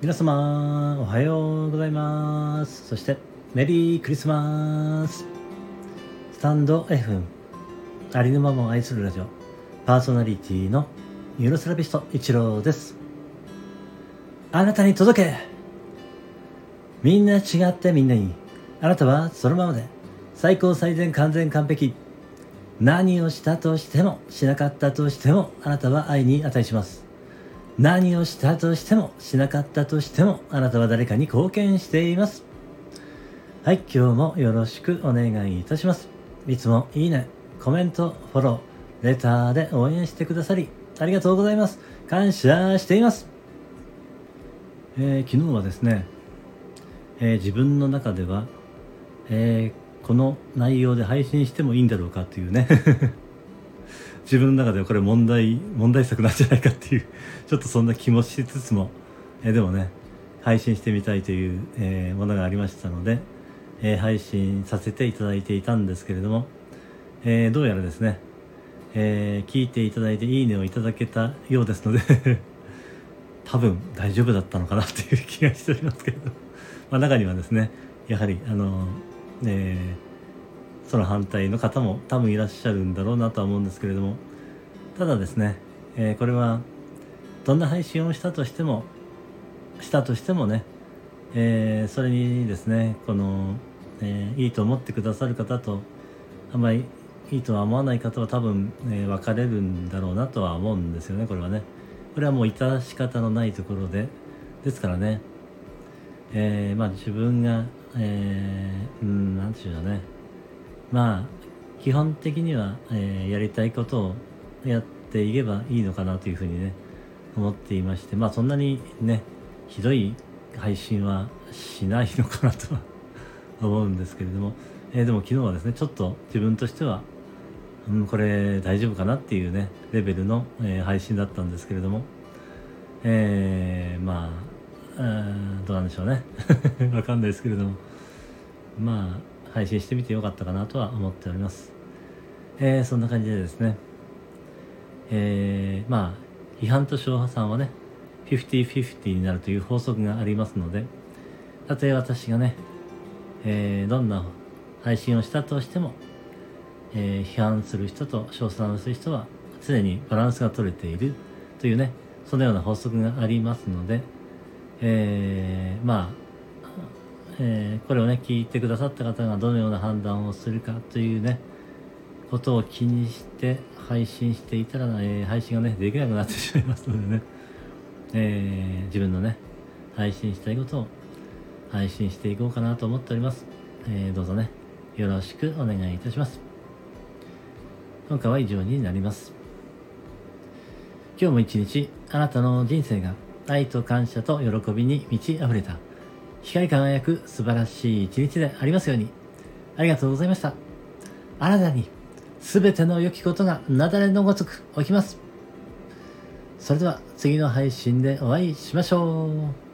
皆様おはようございます。そしてメリークリスマス。スタンド F ありのままを愛するラジオパーソナリティのユーロセラピスト一郎です。あなたに届け。みんな違ってみんないいあなたはそのままで。最高最善完全完璧。何をしたとしてもしなかったとしてもあなたは愛に値します。何をしたとしてもしなかったとしてもあなたは誰かに貢献しています。はい今日もよろしくお願いいたします。いつもいいねコメントフォローレターで応援してくださりありがとうございます。感謝しています、えー、昨日はですね、えー、自分の中では、えーこの内容で配信してもいいんだろうかっていうね。自分の中ではこれ問題問題作なんじゃないかっていう ちょっとそんな気もしつつも、えでもね配信してみたいという、えー、ものがありましたので、えー、配信させていただいていたんですけれども、えー、どうやらですね、え聞いていただいていいねをいただけたようですので 多分大丈夫だったのかなという気がしておりますけれど まあ中にはですねやはりあのえー、その反対の方も多分いらっしゃるんだろうなとは思うんですけれども。ただですね、えー、これはどんな配信をしたとしてもしたとしてもね、えー、それにですねこの、えいいと思ってくださる方とあんまりいいとは思わない方は多分、え分かれるんだろうなとは思うんですよねこれはね。これはもう致し方のないところで。ですからね、えまあ自分がえー、うん、なんていうんだね。まあ、基本的には、えー、やりたいことをやっていけばいいのかなというふうにね、思っていまして、まあそんなにね、ひどい配信はしないのかなとは 思うんですけれども、えー、でも昨日はですね、ちょっと自分としては、うん、これ大丈夫かなっていうね、レベルの、えー、配信だったんですけれども、えー、まあ、どうなんでしょうね。わかんないですけれどもまあ配信してみてよかったかなとは思っております。えー、そんな感じでですね。えー、まあ批判と勝破さんはね50-50になるという法則がありますのでたとえ私がね、えー、どんな配信をしたとしても、えー、批判する人と称賛する人は常にバランスが取れているというねそのような法則がありますので、えー、まあ、えー、これをね、聞いてくださった方がどのような判断をするかというね、ことを気にして配信していたら、えー、配信がね、できなくなってしまいますのでね、えー、自分のね、配信したいことを配信していこうかなと思っております。え、どうぞね、よろしくお願いいたします。今回は以上になります。今日も一日、あなたの人生が愛と感謝と喜びに満ち溢れた、光り輝く素晴らしい一日でありますように。ありがとうございました。あなたに、すべての良きことが雪崩のごとく起きます。それでは次の配信でお会いしましょう。